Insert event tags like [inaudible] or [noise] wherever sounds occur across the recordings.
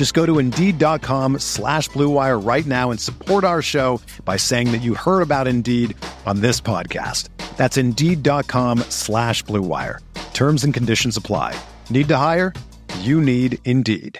Just go to Indeed.com slash BlueWire right now and support our show by saying that you heard about Indeed on this podcast. That's Indeed.com slash BlueWire. Terms and conditions apply. Need to hire? You need Indeed.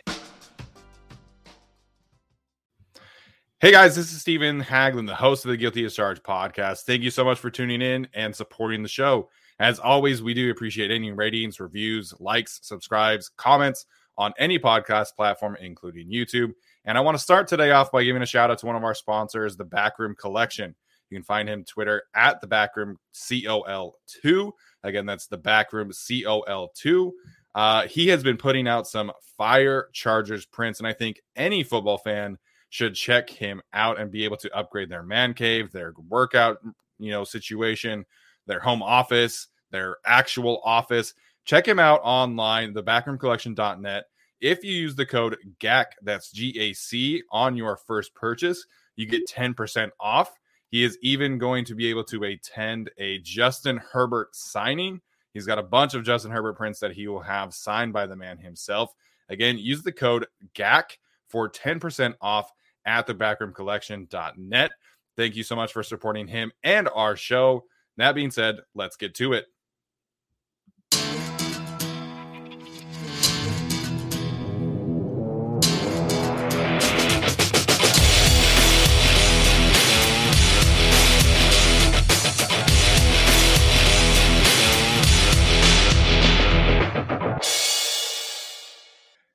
Hey guys, this is Steven Haglin, the host of the Guilty as Charged podcast. Thank you so much for tuning in and supporting the show. As always, we do appreciate any ratings, reviews, likes, subscribes, comments on any podcast platform, including YouTube. And I want to start today off by giving a shout out to one of our sponsors, the Backroom Collection. You can find him Twitter at the Backroom COL2. Again, that's the Backroom COL2. Uh, he has been putting out some fire Chargers prints, and I think any football fan should check him out and be able to upgrade their man cave, their workout, you know, situation, their home office, their actual office. Check him out online, thebackroomcollection.net. If you use the code GAC, that's G A C, on your first purchase, you get 10% off. He is even going to be able to attend a Justin Herbert signing. He's got a bunch of Justin Herbert prints that he will have signed by the man himself. Again, use the code GAC for 10% off at thebackroomcollection.net. Thank you so much for supporting him and our show. That being said, let's get to it.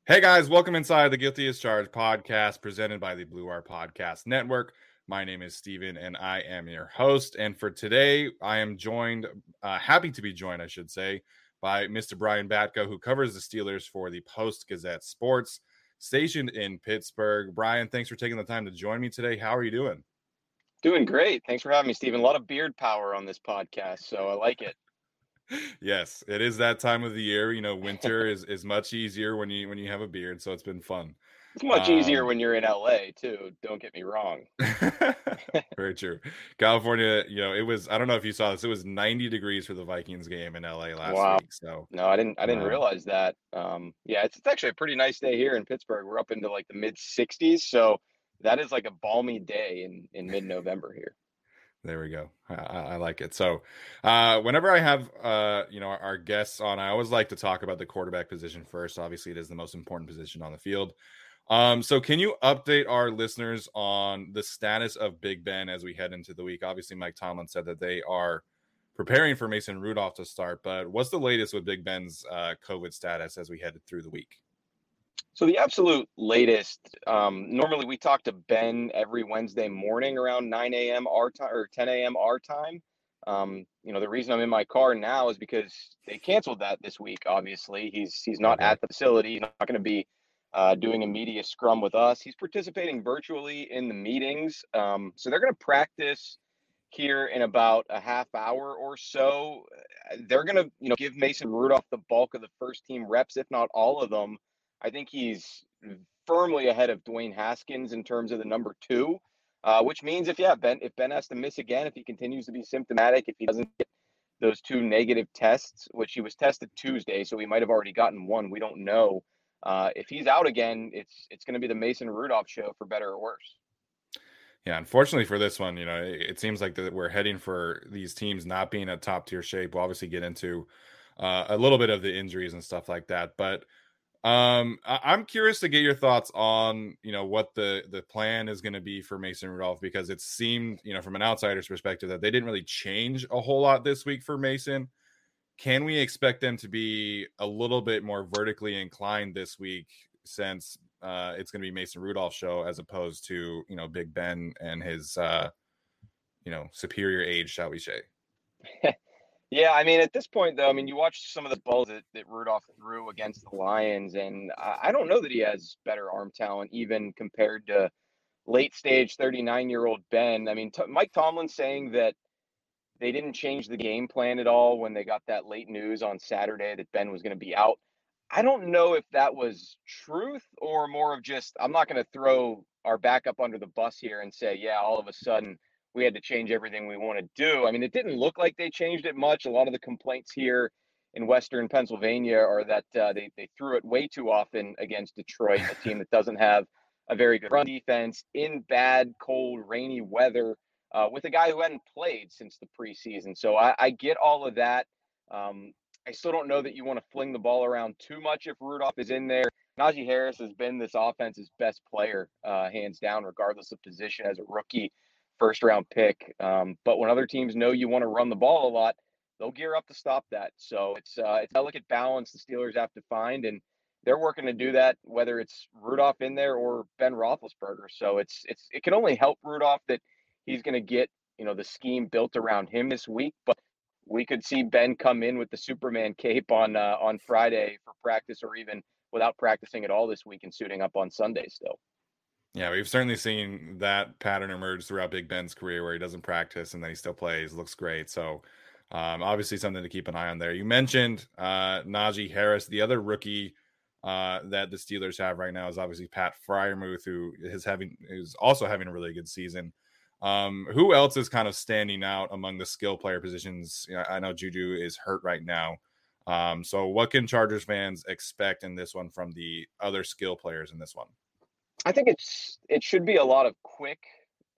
Hey guys, welcome inside the Guilty as Charged podcast presented by the Blue Wire Podcast Network. My name is Steven and I am your host. And for today, I am joined, uh, happy to be joined, I should say, by Mr. Brian Batko, who covers the Steelers for the Post Gazette Sports, stationed in Pittsburgh. Brian, thanks for taking the time to join me today. How are you doing? Doing great. Thanks for having me, Steven. A lot of beard power on this podcast, so I like it yes, it is that time of the year. You know, winter [laughs] is is much easier when you when you have a beard, so it's been fun. It's much um, easier when you're in LA too. Don't get me wrong. [laughs] very true. California, you know, it was. I don't know if you saw this. It was 90 degrees for the Vikings game in LA last wow. week. So no, I didn't. I didn't realize that. Um, yeah, it's, it's actually a pretty nice day here in Pittsburgh. We're up into like the mid 60s, so that is like a balmy day in in mid November here. There we go. I, I like it. So, uh, whenever I have, uh, you know, our, our, guests on, I always like to talk about the quarterback position first. Obviously, it is the most important position on the field. Um, so, can you update our listeners on the status of Big Ben as we head into the week? Obviously, Mike Tomlin said that they are preparing for Mason Rudolph to start, but what's the latest with Big Ben's uh, COVID status as we head through the week? So the absolute latest. Um, normally, we talk to Ben every Wednesday morning around 9 a.m. our time or 10 a.m. our time. Um, you know, the reason I'm in my car now is because they canceled that this week. Obviously, he's he's not at the facility. He's not going to be uh, doing a media scrum with us. He's participating virtually in the meetings. Um, so they're going to practice here in about a half hour or so. They're going to, you know, give Mason Rudolph the bulk of the first team reps, if not all of them. I think he's firmly ahead of Dwayne Haskins in terms of the number two, uh, which means if yeah, Ben if Ben has to miss again, if he continues to be symptomatic, if he doesn't get those two negative tests, which he was tested Tuesday, so he might have already gotten one. We don't know. Uh, if he's out again, it's it's going to be the Mason Rudolph show for better or worse. Yeah, unfortunately for this one, you know, it, it seems like that we're heading for these teams not being at top tier shape. We'll obviously get into uh, a little bit of the injuries and stuff like that, but Um, I- am curious to get your thoughts on you know what the the plan is going to be for Mason Rudolph because it seemed you know from an outsider's perspective that they didn't really change a whole lot this week for Mason. Can we expect them to be a little bit more vertically inclined this week since uh, it's going to be Mason Rudolph's show as opposed to you know Big Ben and his uh, you know superior age, shall we say? [laughs] Yeah, I mean, at this point, though, I mean, you watch some of the balls that, that Rudolph threw against the Lions, and I, I don't know that he has better arm talent, even compared to late stage 39 year old Ben. I mean, t- Mike Tomlin saying that they didn't change the game plan at all when they got that late news on Saturday that Ben was going to be out. I don't know if that was truth or more of just, I'm not going to throw our backup under the bus here and say, yeah, all of a sudden we had to change everything we want to do. I mean, it didn't look like they changed it much. A lot of the complaints here in Western Pennsylvania are that uh, they, they threw it way too often against Detroit, a team that doesn't have a very good run defense in bad, cold, rainy weather uh, with a guy who hadn't played since the preseason. So I, I get all of that. Um, I still don't know that you want to fling the ball around too much if Rudolph is in there. Najee Harris has been this offense's best player, uh, hands down, regardless of position as a rookie first round pick. Um, but when other teams know you want to run the ball a lot, they'll gear up to stop that. So it's uh, it's a delicate balance the Steelers have to find, and they're working to do that. Whether it's Rudolph in there or Ben Roethlisberger, so it's it's it can only help Rudolph that he's going to get you know the scheme built around him this week, but. We could see Ben come in with the Superman cape on uh, on Friday for practice, or even without practicing at all this week and suiting up on Sunday still. Yeah, we've certainly seen that pattern emerge throughout Big Ben's career where he doesn't practice and then he still plays, looks great. So, um, obviously, something to keep an eye on there. You mentioned uh, Najee Harris, the other rookie uh, that the Steelers have right now is obviously Pat Freiermuth, who is having is also having a really good season. Um, who else is kind of standing out among the skill player positions? You know, I know Juju is hurt right now. Um, so, what can Chargers fans expect in this one from the other skill players in this one? I think it's it should be a lot of quick,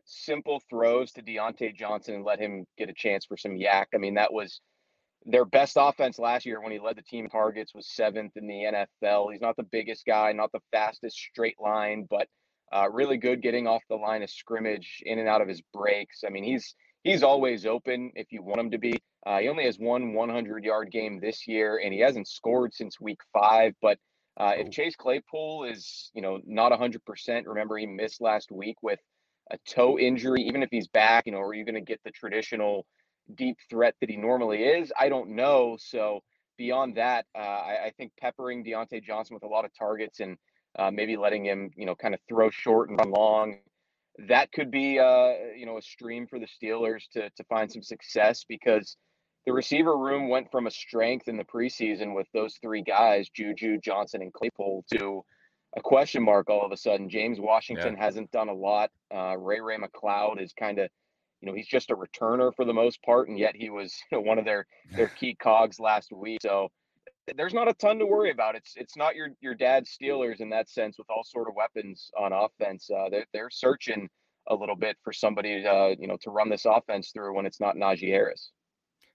simple throws to Diontae Johnson and let him get a chance for some YAC. I mean, that was their best offense last year when he led the team targets was seventh in the NFL. He's not the biggest guy, not the fastest straight line, but uh, really good getting off the line of scrimmage, in and out of his breaks. I mean, he's he's always open if you want him to be. Uh, he only has one 100 yard game this year, and he hasn't scored since week five, but uh, if oh. Chase Claypool is, you know, not 100%, remember he missed last week with a toe injury. Even if he's back, you know, are you going to get the traditional deep threat that he normally is? I don't know. So beyond that, uh, I, I, think peppering Diontae Johnson with a lot of targets and uh, maybe letting him, you know, kind of throw short and run long. That could be, uh, you know, a stream for the Steelers to to find some success because the receiver room went from a strength in the preseason with those three guys, Juju, Johnson, and Claypool, to a question mark all of a sudden. James Washington yeah. hasn't done a lot. Uh, Ray Ray McCloud is kind of, you know, he's just a returner for the most part, and yet he was you [laughs] know, one of their their [laughs] key cogs last week. So there's not a ton to worry about. It's it's not your your dad's Steelers in that sense with all sort of weapons on offense. Uh, they're they're searching a little bit for somebody uh, you know to run this offense through when it's not Najee Harris.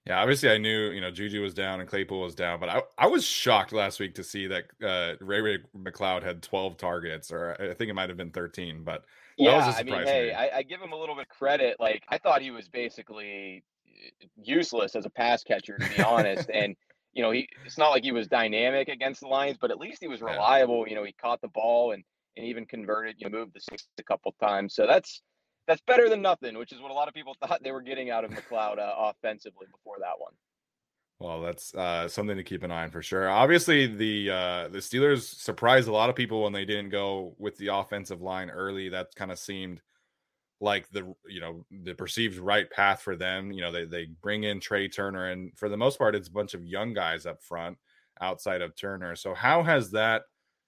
Yeah, obviously I knew you know Juju was down and Claypool was down, but I, I was shocked last week to see that uh, Ray Ray McCloud had 12 targets, or I think it might have been 13. But yeah, I mean, hey, I, I, give him a little bit of credit. Like I thought he was basically uh, useless as a pass catcher, to be honest. and you know, he it's not like he was dynamic against the Lions, but at least he was reliable. Yeah. You know, he caught the ball and and even converted. You know, moved the six a couple times. So that's that's better than nothing, which is what a lot of people [laughs] thought they were getting out of McCloud uh, offensively before that one. Well, that's uh, something to keep an eye on for sure. Obviously, the uh, the Steelers surprised a lot of people when they didn't go with the offensive line early. That kind of seemed like the you know the perceived right path for them. You know, they they bring in Trai Turner, and for the most part, it's a bunch of young guys up front outside of Turner. So, how has that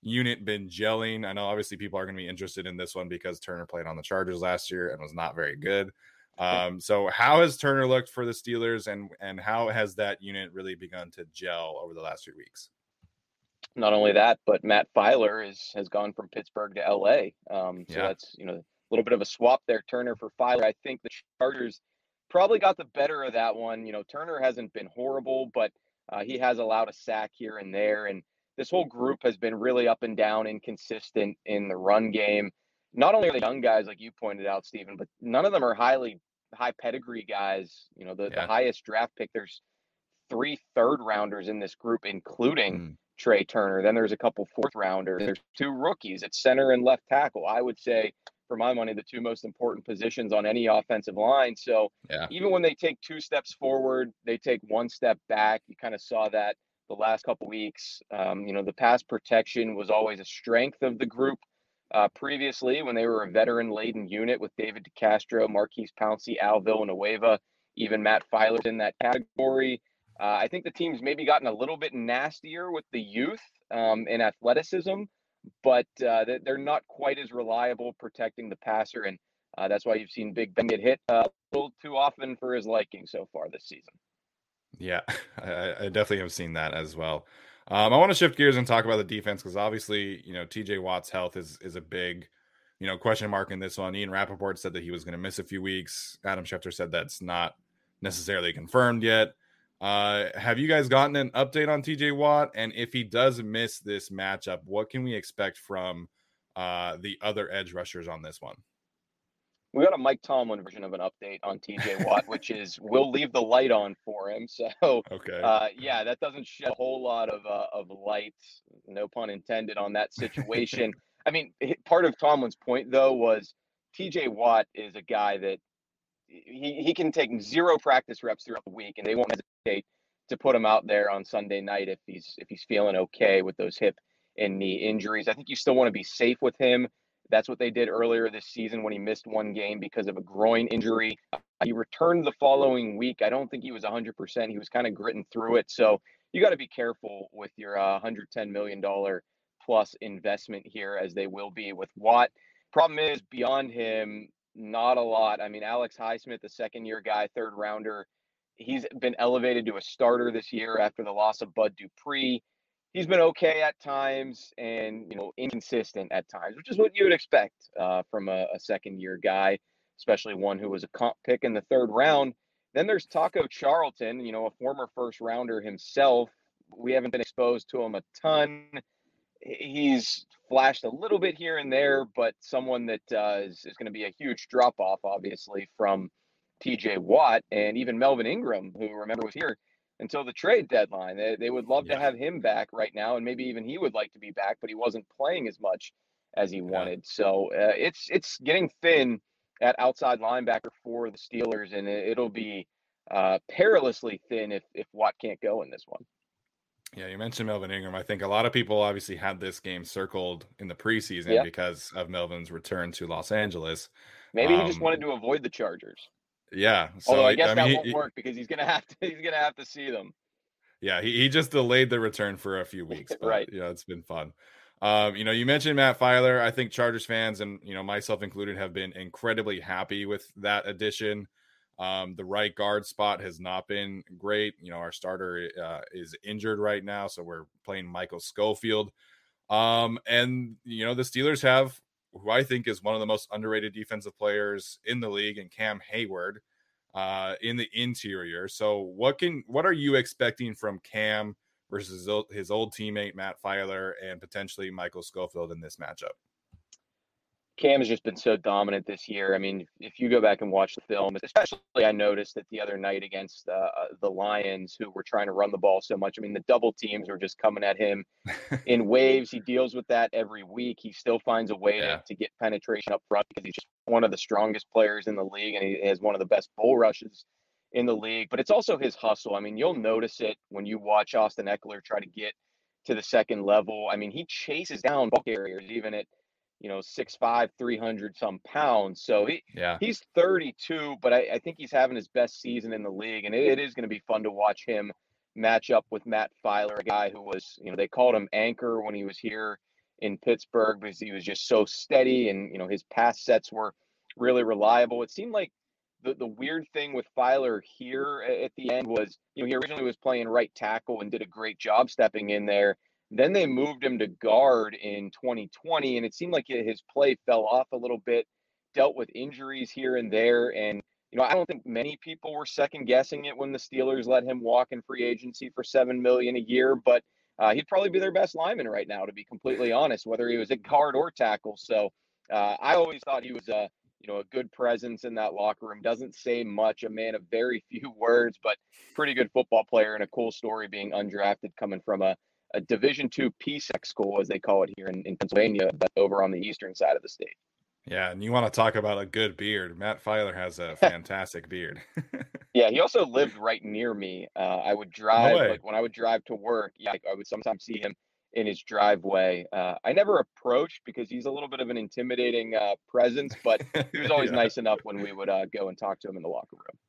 unit been gelling? I know obviously people are going to be interested in this one because Turner played on the Chargers last year and was not very good. Um, so how has Turner looked for the Steelers and and how has that unit really begun to gel over the last few weeks? Not only that, but Matt Feiler is has gone from Pittsburgh to LA. Um, so yeah. that's you know a little bit of a swap there. Turner for Feiler. I think the Chargers probably got the better of that one. You know, Turner hasn't been horrible, but uh, he has allowed a sack here and there, and this whole group has been really up and down, inconsistent in the run game. Not only are the young guys, like you pointed out, Steven, but none of them are highly high pedigree guys. You know, the, yeah. the highest draft pick, there's three third rounders in this group, including mm. Trai Turner. Then there's a couple fourth rounders. There's two rookies at center and left tackle. I would say, for my money, the two most important positions on any offensive line. So yeah. even when they take two steps forward, they take one step back. You kind of saw that the last couple weeks. Um, you know, the pass protection was always a strength of the group. Uh, previously, when they were a veteran laden unit with David DeCastro, Maurkice Pouncey, Al Villanueva, even Matt Feiler's in that category. Uh, I think the team's maybe gotten a little bit nastier with the youth um, and athleticism, but uh, they're not quite as reliable protecting the passer. And uh, that's why you've seen Big Ben get hit uh, a little too often for his liking so far this season. Yeah, [laughs] I, I definitely have seen that as well. Um, I want to shift gears and talk about the defense because obviously, you know, TJ Watt's health is is a big, you know, question mark in this one. Ian Rapoport said that he was going to miss a few weeks. Adam Schefter said that's not necessarily confirmed yet. Uh, have you guys gotten an update on TJ Watt? And if he does miss this matchup, what can we expect from uh, the other edge rushers on this one? We got a Mike Tomlin version of an update on TJ [laughs] Watt, which is we'll leave the light on for him. [laughs] So, okay, uh, yeah, that doesn't shed a whole lot of uh, of light, no pun intended, on that situation. [laughs] I mean, part of Tomlin's point though was TJ Watt is a guy that he, he can take zero practice reps throughout the week and they won't hesitate to put him out there on Sunday night if he's if he's feeling okay with those hip and knee injuries. I think you still want to be safe with him. That's what they did earlier this season when he missed one game because of a groin injury. He returned the following week. I don't think he was 100%. He was kind of gritting through it. So you got to be careful with your uh, $110 million plus investment here, as they will be with Watt. Problem is, beyond him, not a lot. I mean, Alex Highsmith, the second year guy, third rounder, he's been elevated to a starter this year after the loss of Bud Dupree. He's been okay at times and you know inconsistent at times, which is what you would expect uh, from a, a second year guy, especially one who was a comp pick in the third round. Then there's Taco Charlton, you know, a former first rounder himself. We haven't been exposed to him a ton he's flashed a little bit here and there, but someone that uh, is, is going to be a huge drop off, obviously, from TJ Watt and even Melvin Ingram, who remember was here until the trade deadline. They, they would love yeah. to have him back right now, and maybe even he would like to be back, but he wasn't playing as much as he wanted. So uh, it's it's getting thin at outside linebacker for the Steelers, and it, will be uh, perilously thin if if Watt can't go in this one. Yeah, you mentioned Melvin Ingram. I think a lot of people obviously had this game circled in the preseason yeah. because of Melvin's return to Los Angeles. Maybe um, he just wanted um, to avoid the Chargers. Yeah. So, Although I guess I mean, that he, won't work because he's gonna have to [laughs] he's gonna have to see them. Yeah, he, he just delayed the return for a few weeks. [laughs] But, right. Yeah, it's been fun. Um, you know, you mentioned Matt Feiler. I think Chargers fans and you know myself included have been incredibly happy with that addition. Um, the right guard spot has not been great. You know, our starter uh, is injured right now, so we're playing Michael Schofield. Um, and you know, the Steelers have who I think is one of the most underrated defensive players in the league, and Cam Heyward uh, in the interior. So, what can what are you expecting from Cam versus his old teammate Matt Feiler and potentially Michael Schofield in this matchup? Cam has just been so dominant this year. I mean, if you go back and watch the film, especially I noticed that the other night against uh, uh, the Lions, who were trying to run the ball so much. I mean, the double teams were just coming at him [laughs] in waves. He deals with that every week. He still finds a way yeah. to, to get penetration up front because he's just one of the strongest players in the league and he has one of the best bull rushes in the league. But it's also his hustle. I mean, you'll notice it when you watch Austin Ekeler try to get to the second level. I mean, he chases down ball carriers even at – you know, six five, three hundred some pounds. So he, yeah, he's 32, but I, I think he's having his best season in the league, and it, it is going to be fun to watch him match up with Matt Feiler, a guy who was, you know, they called him anchor when he was here in Pittsburgh because he was just so steady, and you know, his pass sets were really reliable. It seemed like the, the weird thing with Feiler here at the end was, you know, he originally was playing right tackle and did a great job stepping in there. Then they moved him to guard in 2020, and it seemed like his play fell off a little bit, dealt with injuries here and there. And, you know, I don't think many people were second guessing it when the Steelers let him walk in free agency for seven million a year. But uh, he'd probably be their best lineman right now, to be completely honest, whether he was at guard or tackle. So uh, I always thought he was a you know a good presence in that locker room. Doesn't say much, a man of very [laughs] few words, but pretty good football player and a cool story being undrafted coming from a, a Division two PSAC school, as they call it here in, in Pennsylvania, but over on the eastern side of the state. Yeah, and you want to talk about a good beard? Matt Feiler has a [laughs] fantastic beard. [laughs] yeah, he also lived right near me. Uh, I would drive no like when I would drive to work. Yeah, I would sometimes see him in his driveway. Uh, I never approached because he's a little bit of an intimidating uh, presence, but [laughs] he was always yeah. nice enough when we would uh, go and talk to him in the locker room.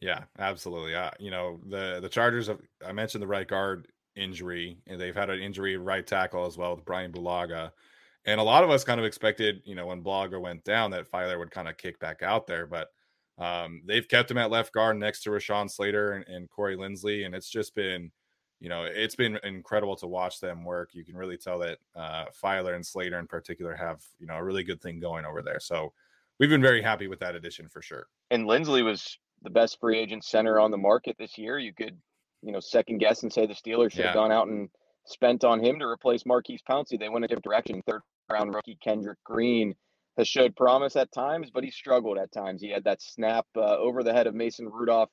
Yeah, absolutely. Uh, you know the the Chargers. Have, I mentioned the right guard injury, and they've had an injury right tackle as well with Brian Bulaga. And a lot of us kind of expected, you know, when Bulaga went down, that Feiler would kind of kick back out there. But um, they've kept him at left guard next to Rashawn Slater and, and Corey Linsley. And it's just been, you know, it's been incredible to watch them work. You can really tell that uh, Feiler and Slater in particular have, you know, a really good thing going over there. So we've been very happy with that addition for sure. And Linsley was the best free agent center on the market this year. You could, you know, second guess and say the Steelers should yeah. have gone out and spent on him to replace Maurkice Pouncey. They went a different direction. Third round rookie Kendrick Green has showed promise at times, but he struggled at times. He had that snap uh, over the head of Mason Rudolph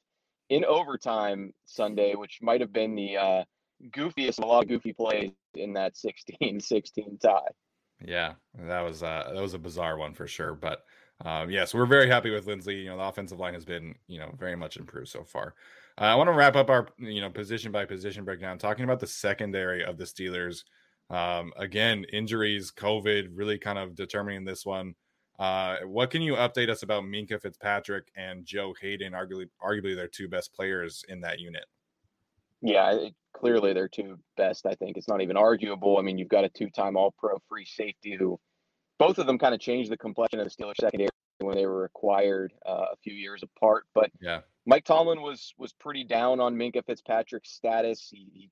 in overtime Sunday, which might have been the uh, goofiest of a lot of goofy plays in that 16-16 tie. Yeah, that was uh, that was a bizarre one for sure. But um, yes, yeah, so we're very happy with Linsley. You know, the offensive line has been you know very much improved so far. Uh, I want to wrap up our you know position by position breakdown, talking about the secondary of the Steelers. Um, again, injuries, COVID, really kind of determining this one. Uh, what can you update us about Minkah Fitzpatrick and Joe Haden, Arguably, arguably their two best players in that unit. Yeah, it, clearly they're two best. I think it's not even arguable. I mean, you've got a two-time All-Pro free safety who, both of them kind of changed the complexion of the Steelers secondary when they were acquired uh, a few years apart. But yeah, Mike Tomlin was was pretty down on Minkah Fitzpatrick's status. He, he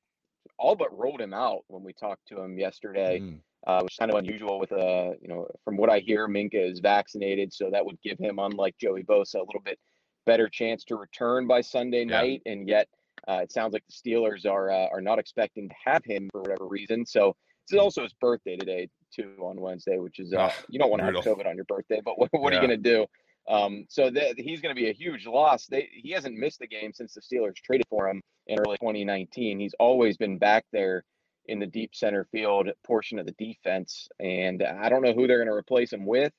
all but rolled him out when we talked to him yesterday, mm. uh, which is kind of unusual. With a uh, you know, from what I hear, Minkah is vaccinated, so that would give him, unlike Joey Bosa, a little bit better chance to return by Sunday yeah. night. And yet, uh, it sounds like the Steelers are uh, are not expecting to have him for whatever reason. So it's also his birthday today too on Wednesday, which is uh, oh, you don't want to have COVID on your birthday, but what, what yeah. are you going to do? Um, so th- he's going to be a huge loss. They, he hasn't missed a game since the Steelers traded for him in early 2019. He's always been back there in the deep center field portion of the defense, and I don't know who they're going to replace him with.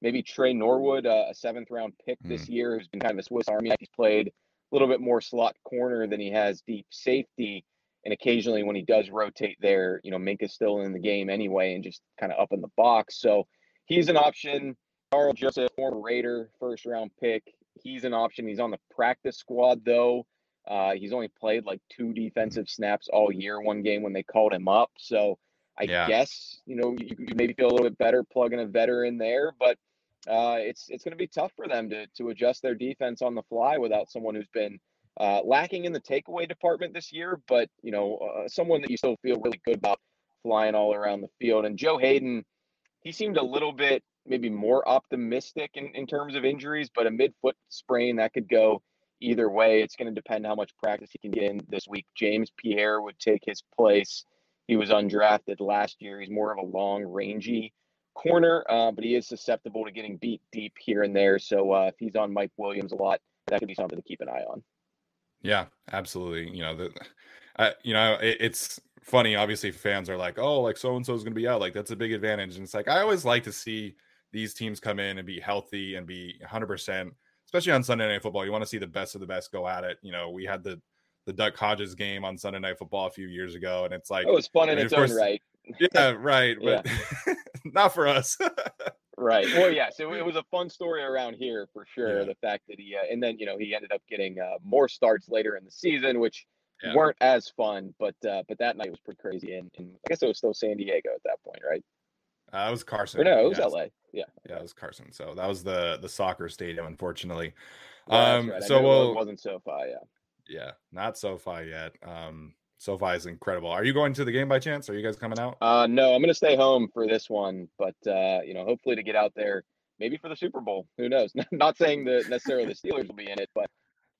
Maybe Tre Norwood, uh, a seventh round pick mm. this year, who's been kind of a Swiss Army. He's played a little bit more slot corner than he has deep safety. And occasionally, when he does rotate there, you know, Minkah's still in the game anyway and just kind of up in the box. So he's an option. Karl Joseph, former Raider, first round pick. He's an option. He's on the practice squad though. Uh, he's only played like two defensive snaps all year. One game when they called him up. So I yeah. guess you know you, you, maybe feel a little bit better plugging a veteran there, but uh, it's it's going to be tough for them to to adjust their defense on the fly without someone who's been uh, lacking in the takeaway department this year, but you know uh, someone that you still feel really good about flying all around the field. And Joe Haden, he seemed a little bit maybe more optimistic in, in terms of injuries, but a midfoot sprain that could go either way. It's going to depend how much practice he can get in this week. James Pierre would take his place. He was undrafted last year. He's more of a long, rangy corner, uh, but he is susceptible to getting beat deep here and there. So uh, if he's on Mike Williams a lot, that could be something to keep an eye on. Yeah, absolutely. You know, the, you know, it, it's funny. Obviously, fans are like, "Oh, like so and so is going to be out." Like that's a big advantage. And it's like I always like to see these teams come in and be healthy and be 100%, especially on Sunday Night Football. You want to see the best of the best go at it. You know, we had the the Duck Hodges game on Sunday Night Football a few years ago, and it's like oh, it was fun in its course, own right. [laughs] yeah, right, but yeah. [laughs] not for us. [laughs] right. Well, yeah. So it [laughs] was a fun story around here for sure. Yeah. The fact that he uh, and then you know he ended up getting uh, more starts later in the season, which yeah. weren't as fun, but uh, but that night was pretty crazy. And, and I guess it was still San Diego at that point, right? Uh, it was Carson. Or no, it was yeah, LA. Yeah. Yeah, it was Carson. So that was the the soccer stadium, unfortunately. Um, right. so well, it wasn't SoFi. Yeah. Yeah, not SoFi yet. Um, SoFi is incredible. Are you going to the game by chance? Are you guys coming out? Uh, no, I'm going to stay home for this one, but uh, you know, hopefully to get out there, maybe for the Super Bowl. Who knows? [laughs] Not saying that necessarily the Steelers will be in it, but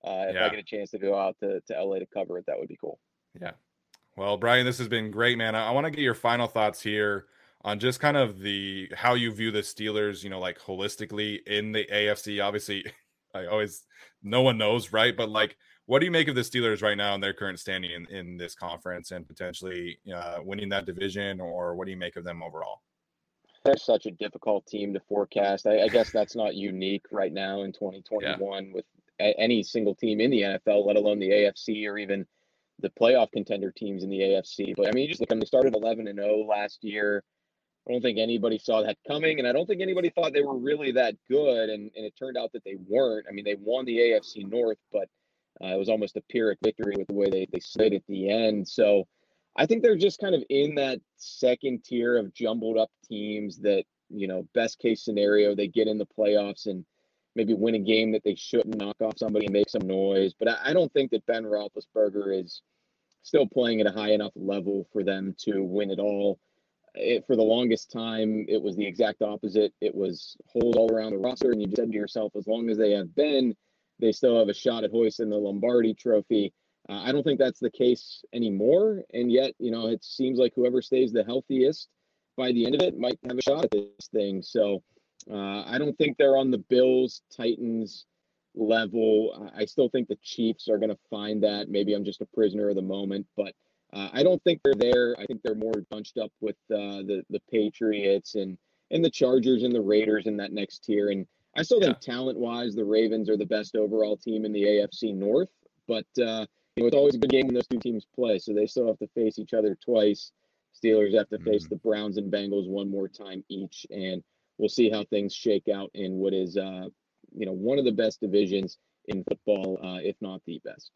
uh, if yeah. I get a chance to go out to, to LA to cover it, that would be cool. Yeah, Well, Brian, this has been great, man. I, I want to get your final thoughts here on just kind of the how you view the Steelers, you know, like holistically in the AFC. Obviously, [laughs] I always no one knows, right? But like, what do you make of the Steelers right now in their current standing in, in this conference and potentially uh, winning that division, or what do you make of them overall? They're such a difficult team to forecast. I, I guess that's not unique right now in 2021 yeah. with a, any single team in the NFL, let alone the AFC or even the playoff contender teams in the AFC. But I mean, you just look, I mean, they started 11 and 0 last year. I don't think anybody saw that coming, and I don't think anybody thought they were really that good. And, and it turned out that they weren't. I mean, they won the AFC North, but uh, it was almost a Pyrrhic victory with the way they, they slid at the end. So I think they're just kind of in that second tier of jumbled up teams that, you know, best case scenario, they get in the playoffs and maybe win a game that they shouldn't knock off somebody and make some noise. But I, I don't think that Ben Roethlisberger is still playing at a high enough level for them to win it all it, for the longest time, it was the exact opposite. It was holes all around the roster, and you just said to yourself, as long as they have Ben, they still have a shot at hoisting the Lombardi Trophy. Uh, I don't think that's the case anymore, and yet, you know, it seems like whoever stays the healthiest by the end of it might have a shot at this thing. So, uh, I don't think they're on the Bills Titans level. I still think the Chiefs are going to find that. Maybe I'm just a prisoner of the moment, but uh, I don't think they're there. I think they're more bunched up with uh, the the Patriots and and the Chargers and the Raiders in that next tier. And I still think yeah. talent wise, the Ravens are the best overall team in the AFC North. But uh, you know, it's always a good game when those two teams play, so they still have to face each other twice. Steelers have to face mm-hmm. the Browns and Bengals one more time each, and we'll see how things shake out in what is, uh, you know, one of the best divisions in football, uh, if not the best.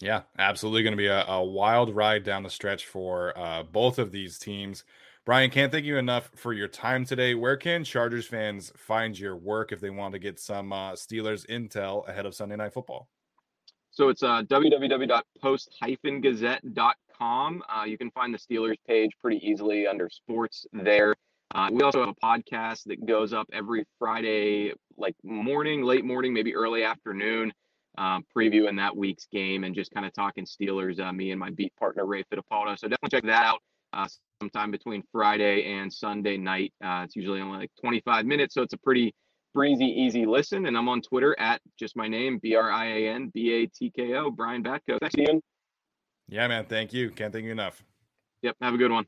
Yeah, absolutely going to be a, a, wild ride down the stretch for uh, both of these teams. Brian, can't thank you enough for your time today. Where can Chargers fans find your work if they want to get some uh, Steelers intel ahead of Sunday Night Football? So it's uh, www.post-gazette.com. Uh, you can find the Steelers page pretty easily under sports there. Uh, we also have a podcast that goes up every Friday, like morning, late morning, maybe early afternoon um, previewing that week's game and just kind of talking Steelers, uh, me and my beat partner, Ray Fittipaldo. So definitely check that out uh, sometime between Friday and Sunday night. Uh, it's usually only like 25 minutes, so it's a pretty breezy, easy listen. And I'm on Twitter at just my name, B R I A N B A T K O, Brian Batko. Thanks, Ian. Yeah, man. Thank you. Can't thank you enough. Yep. Have a good one.